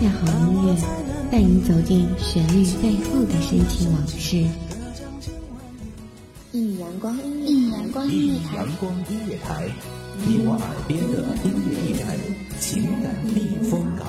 下好音乐，带你走进旋律背后的深情往事。一米阳光，一米阳光音乐台，阳光音乐台，你我耳边的音乐驿站，情感避风港。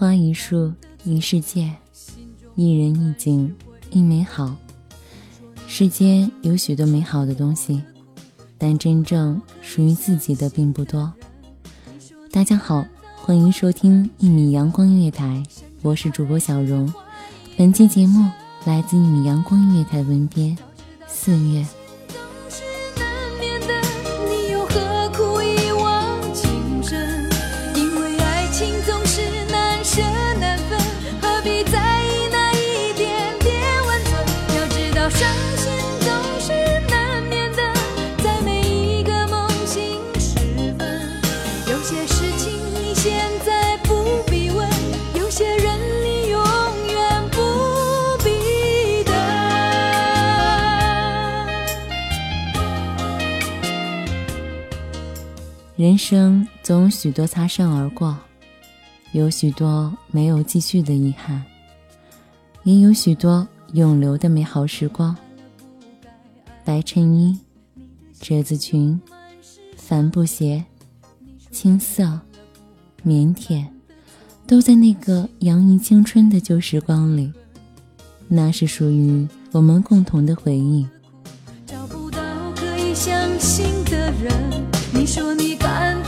花一树一世界，一人一景一美好。世间有许多美好的东西，但真正属于自己的并不多。大家好，欢迎收听一米阳光音乐台，我是主播小荣。本期节目来自一米阳光音乐台文编四月。人生总有许多擦身而过，有许多没有继续的遗憾，也有许多永留的美好时光。白衬衣、褶子裙、帆布鞋、青涩、腼腆，都在那个洋溢青春的旧时光里，那是属于我们共同的回忆。找不到可以相信的人，你说你。感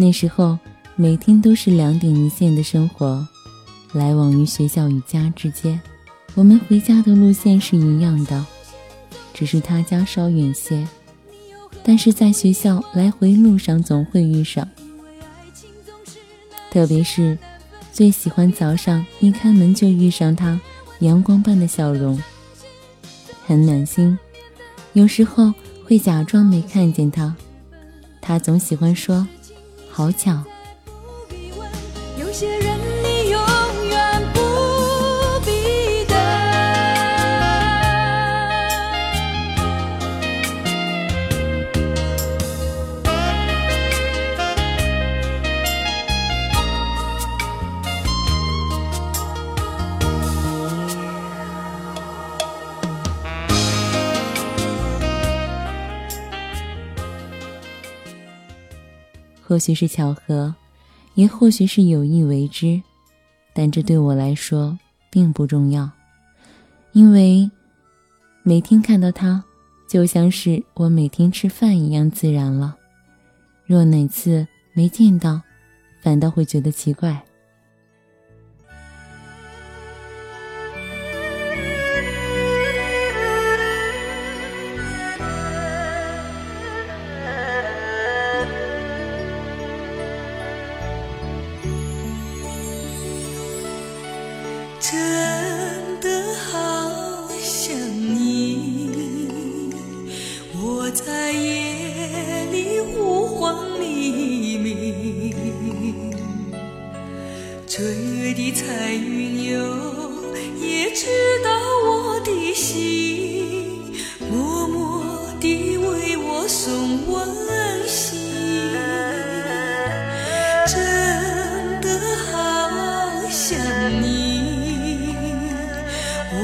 那时候，每天都是两点一线的生活，来往于学校与家之间。我们回家的路线是一样的，只是他家稍远些。但是在学校来回路上总会遇上，特别是最喜欢早上一开门就遇上他阳光般的笑容，很暖心。有时候会假装没看见他，他总喜欢说。好巧。或许是巧合，也或许是有意为之，但这对我来说并不重要，因为每天看到他，就像是我每天吃饭一样自然了。若哪次没见到，反倒会觉得奇怪。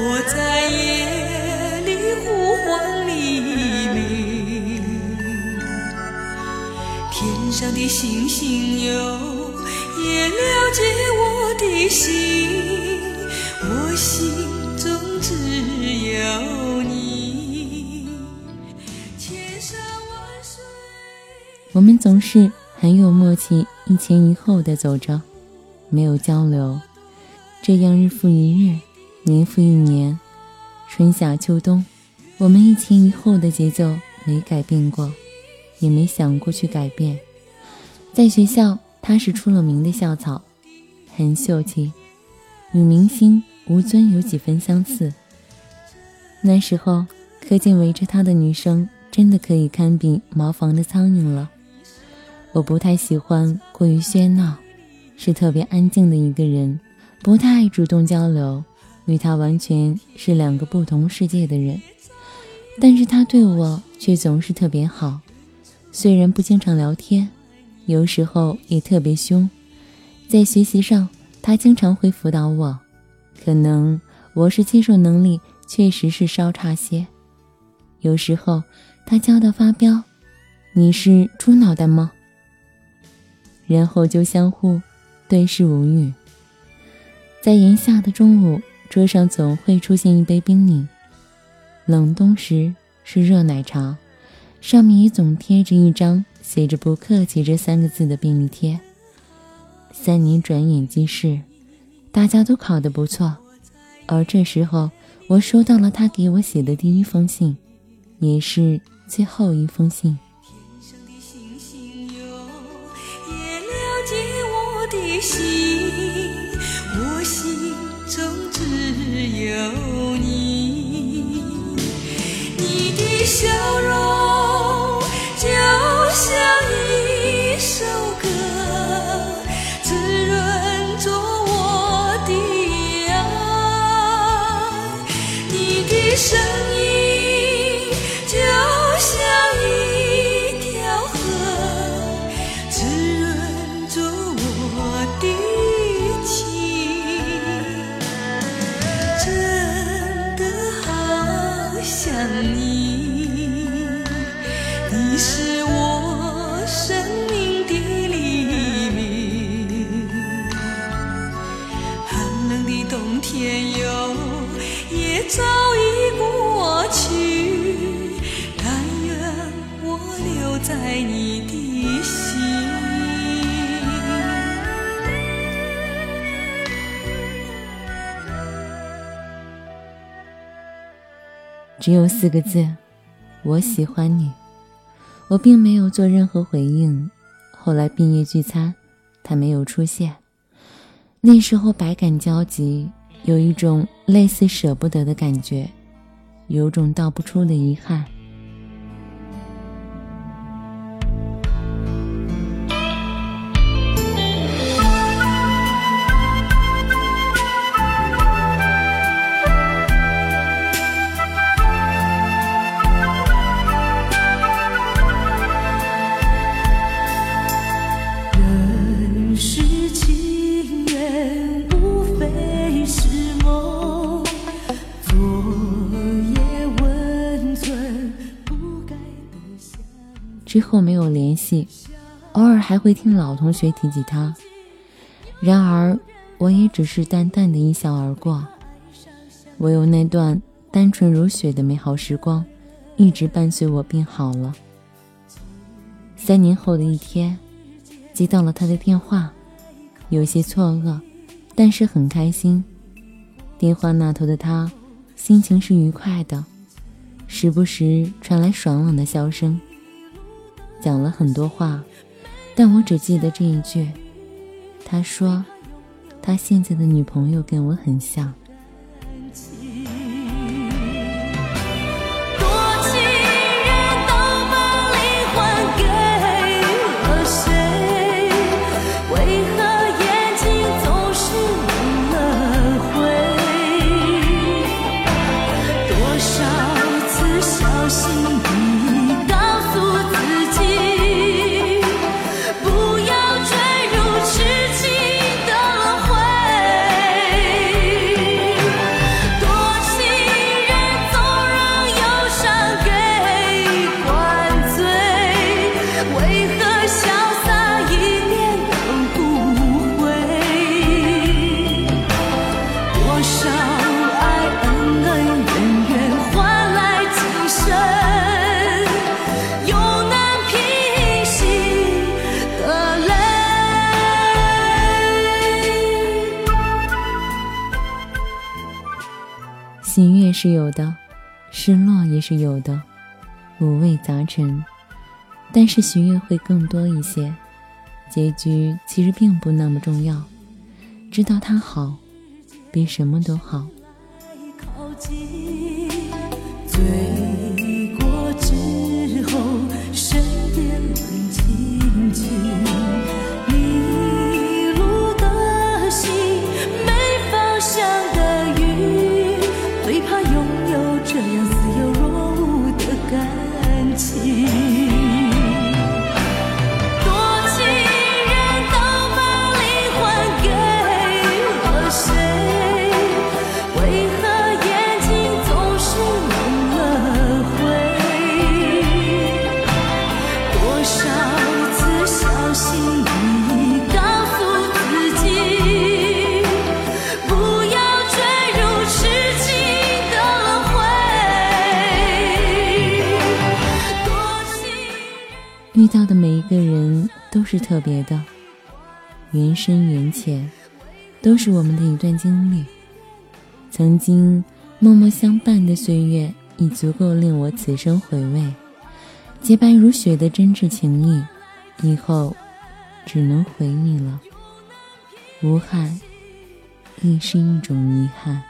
我在夜里呼唤黎明天上的星星哟也了解我的心我心中只有你千山万水我们总是很有默契一前一后的走着没有交流这样日复一日年复一年，春夏秋冬，我们一前一后的节奏没改变过。也没想过去改变。在学校，他是出了名的校草，很秀气，与明星吴尊有几分相似。那时候，课间围着他的女生真的可以堪比茅房的苍蝇了。我不太喜欢过于喧闹，是特别安静的一个人，不太爱主动交流，与他完全是两个不同世界的人。但是他对我却总是特别好。虽然不经常聊天，有时候也特别凶，在学习上他经常会辅导我，可能我是接受能力确实是稍差些。有时候他教到发飙，你是猪脑袋吗？然后就相互对视无语。在炎夏的中午，桌上总会出现一杯冰饮，冷冻时是热奶茶。上面也总贴着一张写着“不客气”这三个字的便利贴。三年转眼即逝，大家都考得不错，而这时候我收到了他给我写的第一封信，也是最后一封信也了解。我的心我心有你，你的笑容。只有四个字，我喜欢你。我并没有做任何回应。后来毕业聚餐，他没有出现。那时候百感交集，有一种类似舍不得的感觉，有种道不出的遗憾。之后没有联系，偶尔还会听老同学提起他。然而，我也只是淡淡的一笑而过。唯有那段单纯如雪的美好时光，一直伴随我变好了。三年后的一天，接到了他的电话，有些错愕，但是很开心。电话那头的他，心情是愉快的，时不时传来爽朗的笑声。讲了很多话，但我只记得这一句。他说，他现在的女朋友跟我很像。是有的，失落也是有的，五味杂陈。但是喜悦会更多一些，结局其实并不那么重要。知道他好，比什么都好。遇到的每一个人都是特别的，缘深缘浅，都是我们的一段经历。曾经默默相伴的岁月，已足够令我此生回味。洁白如雪的真挚情谊，以后只能回忆了。无憾，亦是一种遗憾。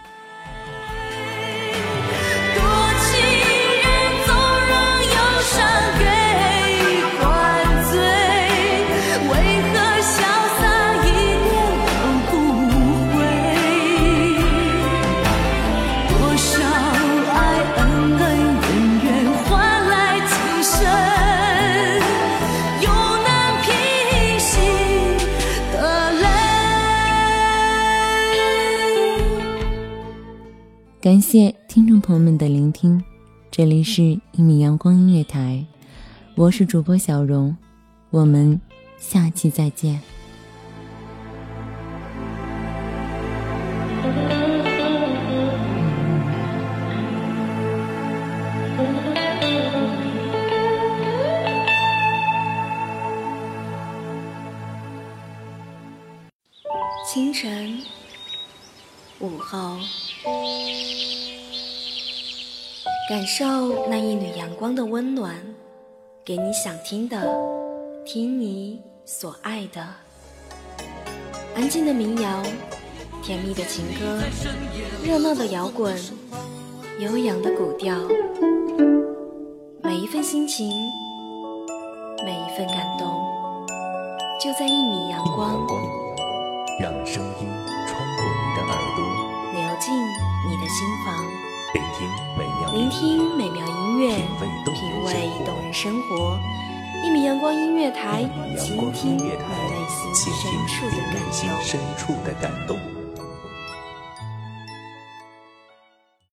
感谢听众朋友们的聆听，这里是《一米阳光音乐台》，我是主播小荣，我们下期再见。清晨，午后。感受那一缕阳光的温暖，给你想听的，听你所爱的。安静的民谣，甜蜜的情歌，热闹的摇滚，悠扬的古调。每一份心情，每一份感动，就在一米阳光。让声音穿过你的耳朵。进你的心房，聆听美妙聆听美妙音乐，品味动人生活。一米阳光音乐台，倾听你内心深处的感动。